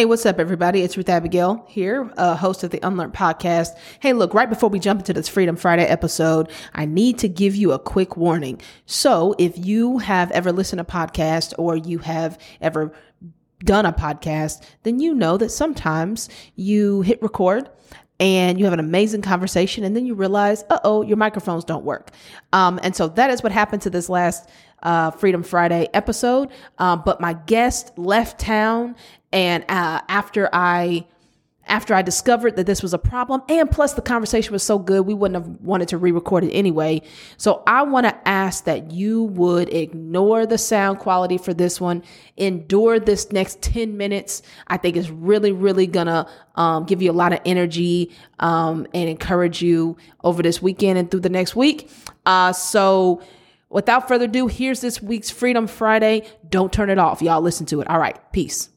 Hey, what's up, everybody? It's Ruth Abigail here, uh, host of the Unlearned podcast. Hey, look, right before we jump into this Freedom Friday episode, I need to give you a quick warning. So, if you have ever listened to a podcast or you have ever done a podcast, then you know that sometimes you hit record and you have an amazing conversation and then you realize, uh oh, your microphones don't work. Um, and so that is what happened to this last uh, Freedom Friday episode. Um, but my guest left town and uh, after I after I discovered that this was a problem, and plus the conversation was so good, we wouldn't have wanted to re-record it anyway. So I want to ask that you would ignore the sound quality for this one, endure this next 10 minutes. I think it's really, really gonna um, give you a lot of energy um, and encourage you over this weekend and through the next week. Uh, so without further ado, here's this week's Freedom Friday. Don't turn it off. Y'all listen to it. All right. Peace.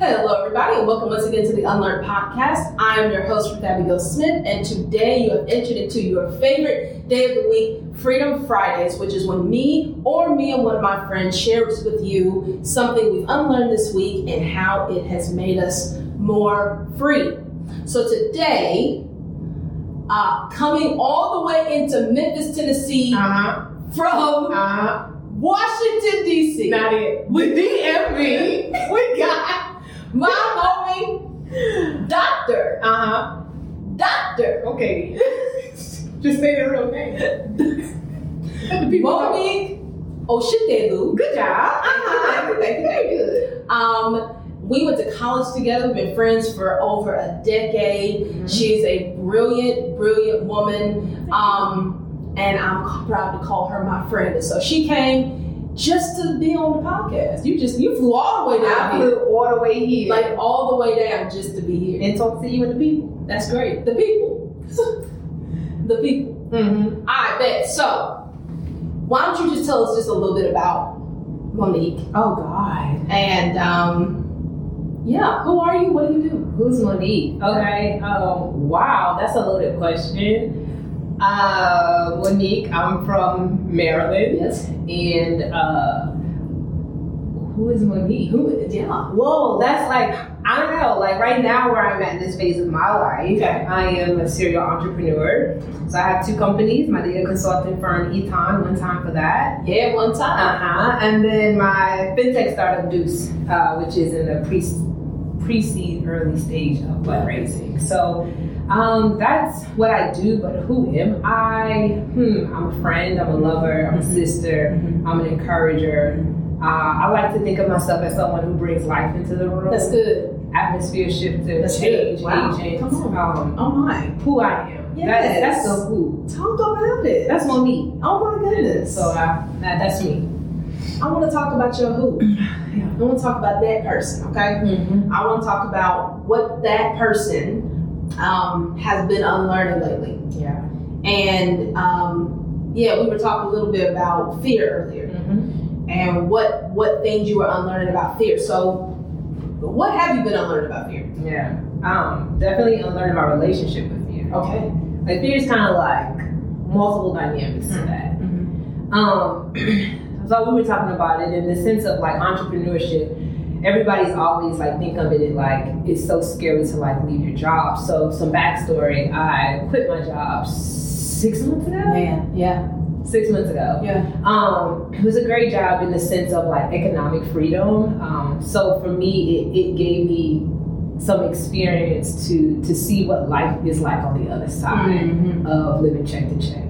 Hello, everybody, and welcome once again to the Unlearn Podcast. I am your host, Abigail Smith, and today you have entered into your favorite day of the week, Freedom Fridays, which is when me or me and one of my friends shares with you something we've unlearned this week and how it has made us more free. So today, uh, coming all the way into Memphis, Tennessee, Uh-huh. from Uh-huh. Washington, D.C. Not it. with DMV, we got my homie, Doctor, Uh-huh. Doctor, Okay. Just say the real name. Let the people know. Monique Ositelu. Good job. Uh-huh. Thank you, thank you, good. Um, we went to college together. We've been friends for over a decade. Mhm. She is a brilliant, brilliant woman. Um, and I'm proud to call her my friend. And so she came just to be on the podcast. You just you flew all the way I down here, flew all the way here. like all the way down just to be here. and talk to you and the people. That's great. The people, the people. Mm-hmm. I bet. So, why don't you just tell us just a little bit about Monique Oh God. and um, yeah, who are you? What do you do? Who's Monique? Okay. Um, wow, that's a loaded question. Uh, Monique, I'm from Maryland. Yes. And uh, who is Monique? Who? Yeah. Whoa, that's like I don't know. Like right now, where I'm at in this phase of my life, Okay. I am a serial entrepreneur. So I have two companies. My data consulting firm, Eton, one time for that. Yeah. One time. Uh huh. And then my fintech startup, Deuce, uh, which is in the pre pre-seed early stage of fundraising. So um, that's what I do. But who am I? Hmm. I'm a friend. I'm a lover. I'm a sister. Mhm. I'm an encourager. Uh, I like to think of myself as someone who brings life into the room. That's good. Atmosphere shifter, That's change. Wow. agent. Come on. Um, Oh my. who I am. Yes. That's, that's the who. Talk about it. That's Monique. oh my goodness. So uh, that, that's me. I want to talk about your who. I want to talk about that person. Okay. Mm-hmm. I want to talk about what that person um, has been unlearning lately. Yeah. And um, yeah, we were talking a little bit about fear earlier. Mm-hmm. and what what things you were unlearning about fear. So, what have you been unlearning about fear? Yeah. Um, definitely unlearning my relationship with fear. Okay. Like fear is kind of like multiple dynamics to Mhm. that. Um, so we were talking about it in the sense of like entrepreneurship. Everybody's always like think of it like it's so scary to like leave your job. So some backstory: I quit my job six months ago. Man, yeah, Six months ago. yeah. Um, it was a great job in the sense of like economic freedom. Um, so for me, it, it gave me some experience to to see what life is like on the other side Mhm. of living check to check.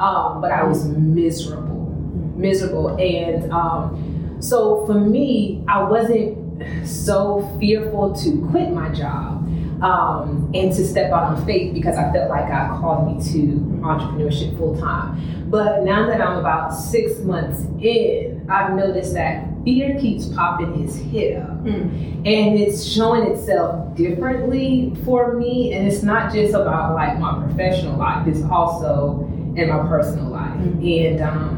Um, but I was miserable, miserable, and um, so for me, I wasn't so fearful to quit my job um, and to step out on faith because I felt like God called me to entrepreneurship full time. But now that I'm about six months in, I've noticed that fear keeps popping its head up. Mm. And it's showing itself differently for me. And it's not just about like my professional life, it's also in my personal life. And, um,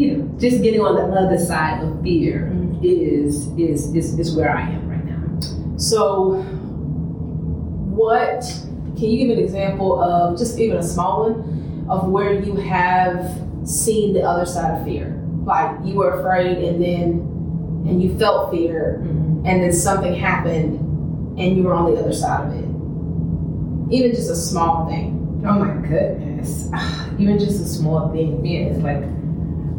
you know, just getting on the other side of fear Mm. is, is, is, is where I am right now. So, what can you give an example of just even a small one of where you have seen the other side of fear? Like you were afraid, and then and you felt fear, Mhm. and then something happened, and you were on the other side of it. Even just a small thing. Oh my goodness. Even just a small thing. Yeah, it's like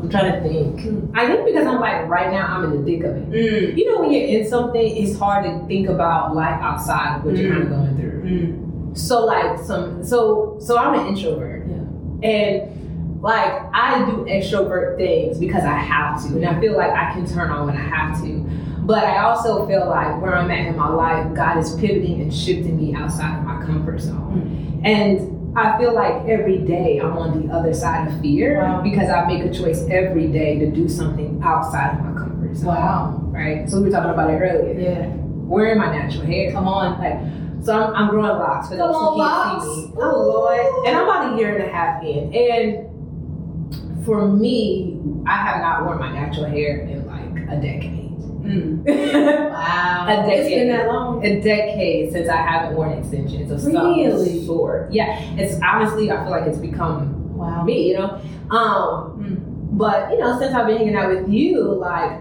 I'm trying to think. I think because I'm like right now I'm in the thick of it. Mm. You know when you're in something, it's hard to think about life outside of what you're Mm. kind of going through. Mm. So like some so so I'm an introvert. Yeah. And like I do extrovert things because I have to. And I feel like I can turn on when I have to. But I also feel like where I'm at in my life, God is pivoting and shifting me outside of my comfort zone. And I feel like every day I'm on the other side of fear Wow. because I make a choice every day to do something outside of my comfort zone. Wow. Right? So we were talking about it earlier. Yeah. Wearing my natural hair. Come on. Like, so I'm, I'm growing locks for Come those on, who can't locks. see me. Oh Lord! And I'm about a year and a half in, and for me, I have not worn my natural hair in like a decade. Mm. Wow. A decade. It's been that long. A decade since I haven't worn extensions of Really? some sort. Yeah, it's honestly I feel like it's become Wow. me, you know. Um, but you know, since I've been hanging out with you, like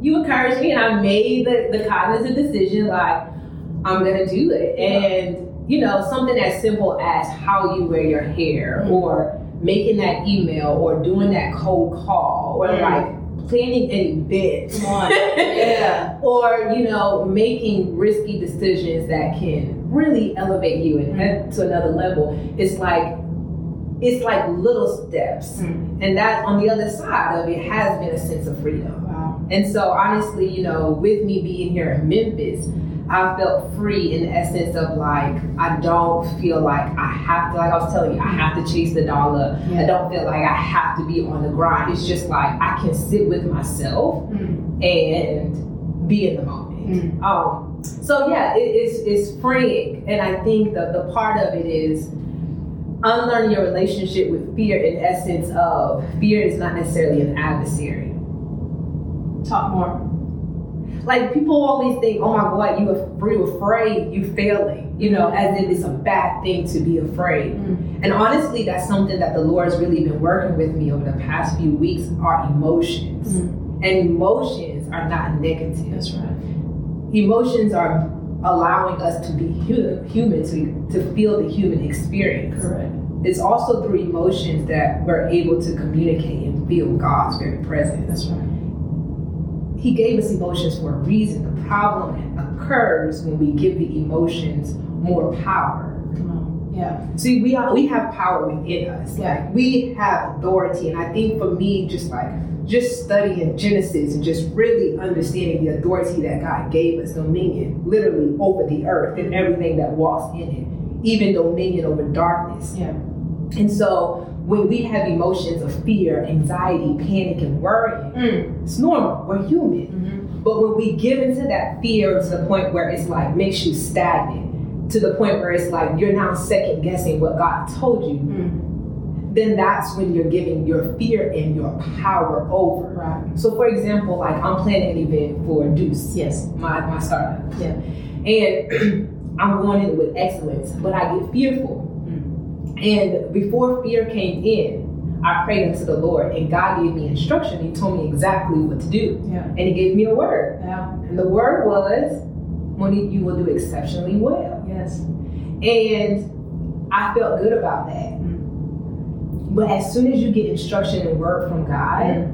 you encouraged me, and I made the the cognizant decision, like I'm gonna do it. And you know, something as simple as how you wear your hair, Mm. or making that email, or doing that cold call, or Mm. like planning an event. Come on. Yeah. or you know making risky decisions that can really elevate you and head to another level it's like it's like little steps Mm. and that on the other side of it has been a sense of freedom Wow. and so honestly you know with me being here in memphis I felt free in the essence of like I don't feel like I have to like I was telling you I have to chase the dollar. I don't feel like I have to be on the grind. It's just like I can sit with myself Mm. and be in the moment. Um, so yeah, it, it's it's freeing, and I think the the part of it is unlearning your relationship with fear. In essence, of fear is not necessarily an adversary. Talk more. Like people always think, oh my God, you are you afraid, you failing, you know, as if it's a bad thing to be afraid. Mm. And honestly, that's something that the Lord's really been working with me over the past few weeks are emotions. Mm. And emotions are not negative. That's right. emotions are allowing us to be hu- human to, to feel the human experience Correct. it's also through emotions that we're able to communicate and feel god's very presence That's right. He gave us emotions for a reason the problem occurs when we give the emotions more power. Yeah. See, we are we have power within us. Yeah. Like we have authority, and I think for me, just like just studying Genesis and just really understanding the authority that God gave us, dominion, literally over the earth and everything that walks in it, even dominion over darkness. Yeah. And so when we have emotions of fear, anxiety, panic, and worrying, Mm. it's normal. We're human. Mm-hmm. But when we give into that fear to the point where it's like makes you stagnant, to the point where it's like you're now second guessing what God told you, Mm. then that's when you're giving your fear and your power over. Right. So, for example, like I'm planning an event for Deuce, Yes. my, my startup. Yeah. And I'm going in with excellence, but I get fearful. And before fear came in, I prayed unto the Lord, and God gave me instruction. He told me exactly what to do. Yeah. And He gave me a word. Yeah. And the word was, Monique, you will do exceptionally well. Yes. And I felt good about that. Mm. But as soon as you get instruction and word from God,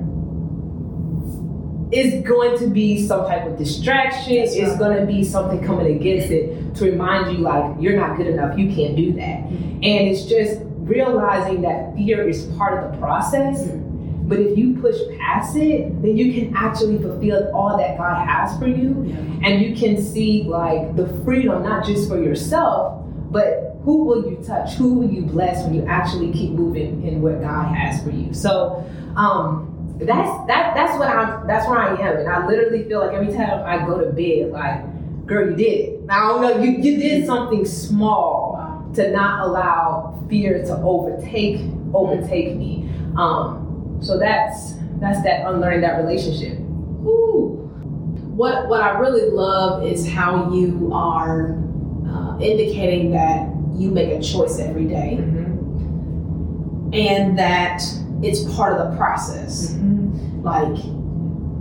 it's going to be some type of distraction. That's it's going to be something coming against it to remind you, like, you're not good enough. You can't do that. And it's just realizing that fear is part of the process. But if you push past it, then you can actually fulfill all that God has for you. Yeah. And you can see, like, the freedom, not just for yourself, but who will you touch? Who will you bless when you actually keep moving in what God has for you? So, um, that's that that's what I'm that's where I am. And I literally feel like every time I go to bed, like, girl, you did it. Now, I don't know, you, you did something small to not allow fear to overtake overtake me. Um, so that's that's that unlearning that relationship. Ooh. What what I really love is how you are uh, indicating that you make a choice every day and that it's part of the process. Like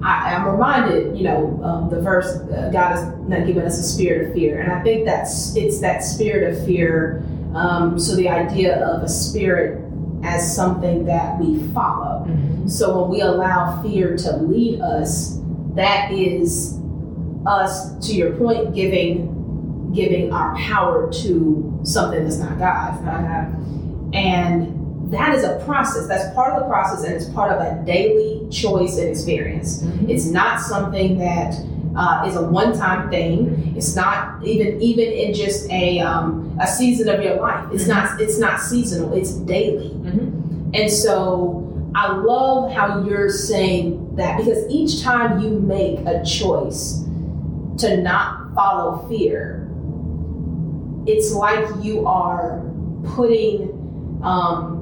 I, am reminded, you know, um, the verse, uh, God has not given us a spirit of fear. And I think that's, it's that spirit of fear. Um, so the idea of a spirit as something that we follow. Mm-hmm. So when we allow fear to lead us, that is us, to your point, giving giving our power to something that's not God. And that is a process. That's part of the process, and it's part of a daily choice and experience. Mm-hmm. It's not something that uh, is a one-time thing. It's not even even in just a um, a season of your life. It's mm-hmm. not it's not seasonal. It's daily. Mm-hmm. And so I love how you're saying that because each time you make a choice to not follow fear, it's like you are putting um,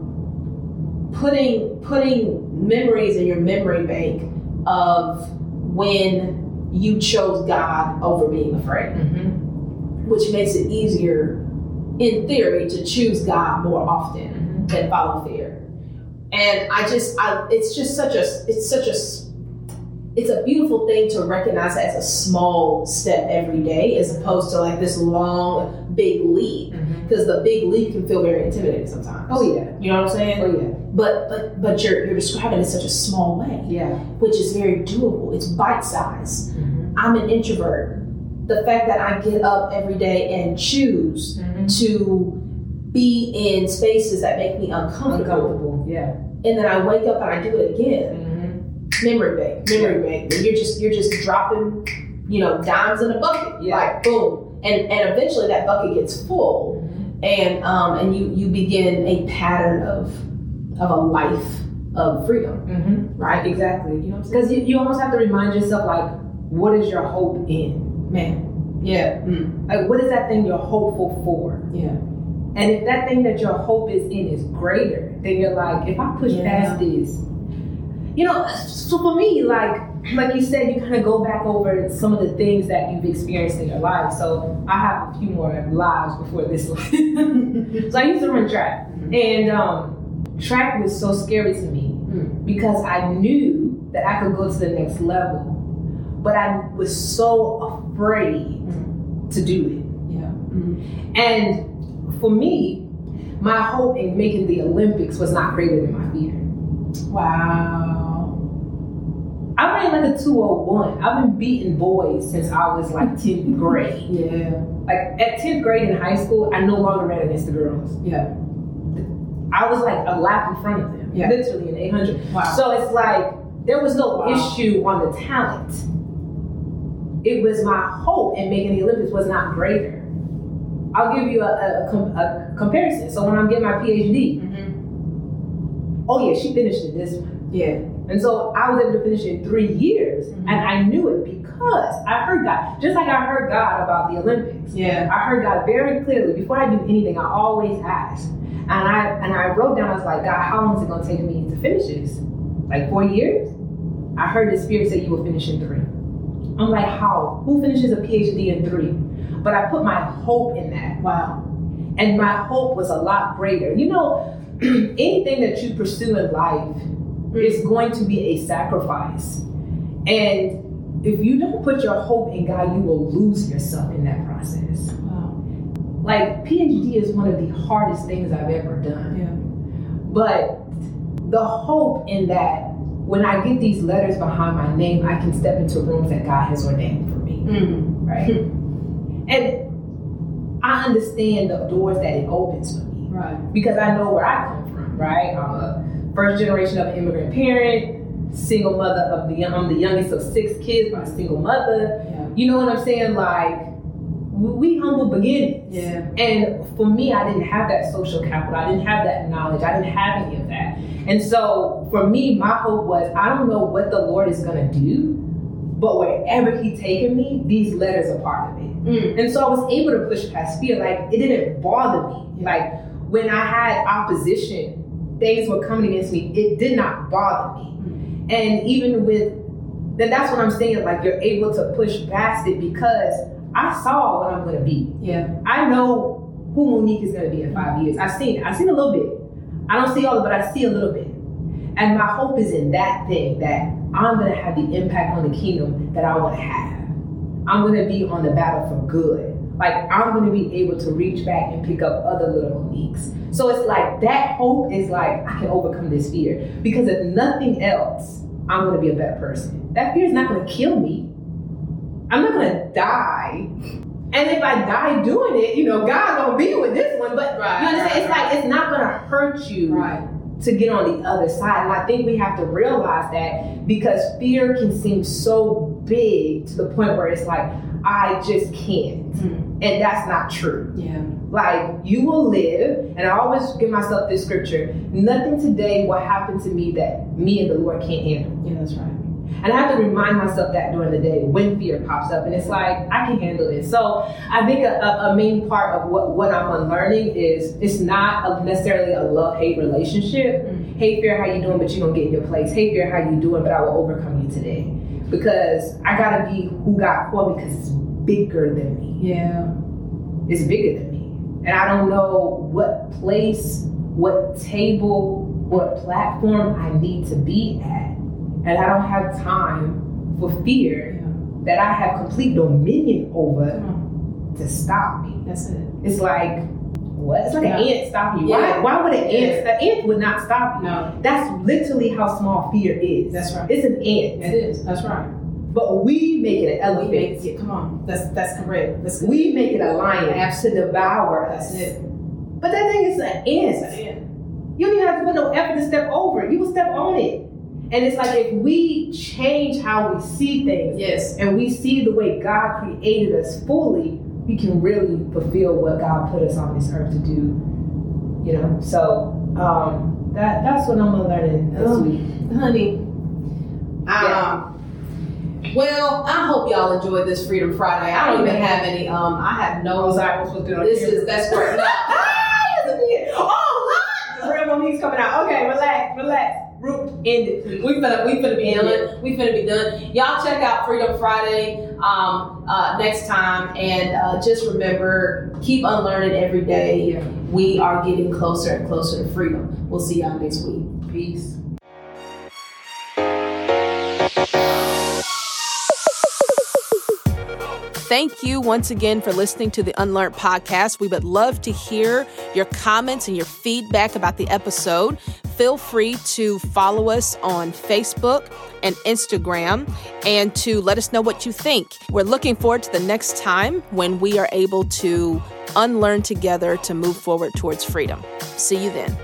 putting putting memories in your memory bank of when you chose God over being afraid, mm-hmm. which makes it easier, in theory, to choose God more often mm-hmm. than follow fear. And I just, I, it's just such a, it's such a it's a beautiful thing to recognize as a small step every day as opposed to like this long big leap because mm-hmm. the big leap can feel very intimidating sometimes oh yeah you know what i'm saying oh yeah but but but you're you're describing it in such a small way yeah which is very doable it's bite size mm-hmm. i'm an introvert the fact that i get up every day and choose mm-hmm. to be in spaces that make me uncomfortable, uncomfortable. yeah and then i wake up and i do it again memory bank, memory bank. You're just you're just dropping, you know, dimes in a bucket, yeah. like boom, and and eventually that bucket gets full, mm-hmm. and um and you you begin a pattern of of a life of freedom, mm-hmm. right? Exactly. You know, what I'm saying? because you, you almost have to remind yourself like, what is your hope in, man? Yeah. Mm. Like, what is that thing you're hopeful for? Yeah. And if that thing that your hope is in is greater, then you're like, if I push yeah. past this, you know, so for me, like like you said, you kind of go back over some of the things that you've experienced in your life. So I have a few more lives before this one. so I used to run track, and um, track was so scary to me mm. because I knew that I could go to the next level, but I was so afraid mm. to do it. Yeah, mm. and for me, my hope in making the Olympics was not greater than my fear. Wow. I ran like a 201. I've been beating boys since I was like 10th grade. yeah. Like at 10th grade in high school, I no longer ran against the girls. Yeah. I was like a lap in front of them, yeah. literally in 800. Wow. So it's like there was no wow. issue on the talent. It was my hope in making the Olympics was not greater. I'll give you a, a, a comparison. So when I'm getting my PhD, mm-hmm. oh yeah, she finished in this one. Yeah. And so I was able to finish in three years. Mm-hmm. And I knew it because I heard God. Just like I heard God about the Olympics. Yeah. I heard God very clearly. Before I do anything, I always ask. And I and I wrote down, I was like, God, how long is it gonna take me to finish this? Like four years? I heard the spirit say you will finish in three. I'm like, how? Who finishes a PhD in three? But I put my hope in that. Wow. And my hope was a lot greater. You know, anything that you pursue in life, is going to be a sacrifice. And if you don't put your hope in God, you will lose yourself in that process. Like PhD is one of the hardest things I've ever done. Yeah. But the hope in that when I get these letters behind my name, I can step into rooms that God has ordained for me. Mm. Right? and I understand the doors that it opens for me. Right. Because I know where I come from, right? I'm a first generation of an immigrant parent, single mother of the I'm the youngest of six kids by a single mother. Yeah. You know what I'm saying? Like we humble beginnings. Yeah. And for me, I didn't have that social capital. I didn't have that knowledge. I didn't have any of that. And so for me, my hope was I don't know what the Lord is gonna do, but wherever He taken me, these letters are part of it. Mm. And so I was able to push past fear. Like it didn't bother me. Like when I had opposition things were coming against me, it did not bother me. Mm-hmm. And even with then that's what I'm saying, like you're able to push past it because I saw what I'm gonna be. Yeah. I know who Monique is gonna be in five years. I've seen it. I've seen a little bit. I don't see all of it, but I see a little bit. And my hope is in that thing that I'm gonna have the impact on the kingdom that I want to have. I'm gonna be on the battle for good. Like I'm gonna be able to reach back and pick up other little Moniques. So it's like that hope is like I can overcome this fear because if nothing else, I'm gonna be a better person. That fear is not gonna kill me. I'm not gonna die. And if I die doing it, you know, God gonna be with this one. But Right, you understand? right, it's like it's not gonna hurt you Right. to get on the other side. And I think we have to realize that because fear can seem so big to the point where it's like, I just can't. Mm. And that's not true. Yeah. Like, you will live, and I always give myself this scripture nothing today will happen to me that me and the Lord can't handle. Yeah, that's right. And I have to remind myself that during the day when fear pops up. And it's like, I can handle it. So I think a, a, main part of what, what I'm unlearning is it's not a, necessarily a love-hate relationship. Mm. Hey fear, how you doing? But you're gonna get in your place. Hey fear, how you doing? But I will overcome you today. Because I gotta be who God called me because it's bigger than me. Yeah. It's bigger than me. And I don't know what place, what table, what platform I need to be at. And I don't have time for fear that I have complete dominion over to stop me. That's it. It's like, what? It's like an Yeah. ant stopping you. Yeah. Why, why would an Yeah. ant? The ant would not stop you. No. That's literally how small fear is. That's right. It's an ant. It is. That's right. But we make it an We make it. Come on. That's that's correct. That's We make it a lion to devour us. That's it. But that thing is an ant. That's it. You don't even have to put no effort to step over it. You will step on it. And it's like if we change how we see things Yes. and we see the way God created us fully, we can really fulfill what God put us on this earth to do. You know, so um, that that's what I'm learning this Oh. week. honey. Yeah. Um, well, I hope y'all enjoyed this Freedom Friday. I don't even have any. Um, I have no. Supposed to do on This camera. is that's great. Ah, yes, it is. Oh, Lord! The real coming out. Okay, relax, relax. Root, end it, please. we finna we finna be done. We finna be done. Y'all check out Freedom Friday um, uh, next time, and uh, just remember, keep unlearning every day. We are getting closer and closer to freedom. We'll see y'all next week. Peace. Thank you once again for listening to the Unlearned podcast. We would love to hear your comments and your feedback about the episode. Feel free to follow us on Facebook and Instagram and to let us know what you think. We're looking forward to the next time when we are able to unlearn together to move forward towards freedom. See you then.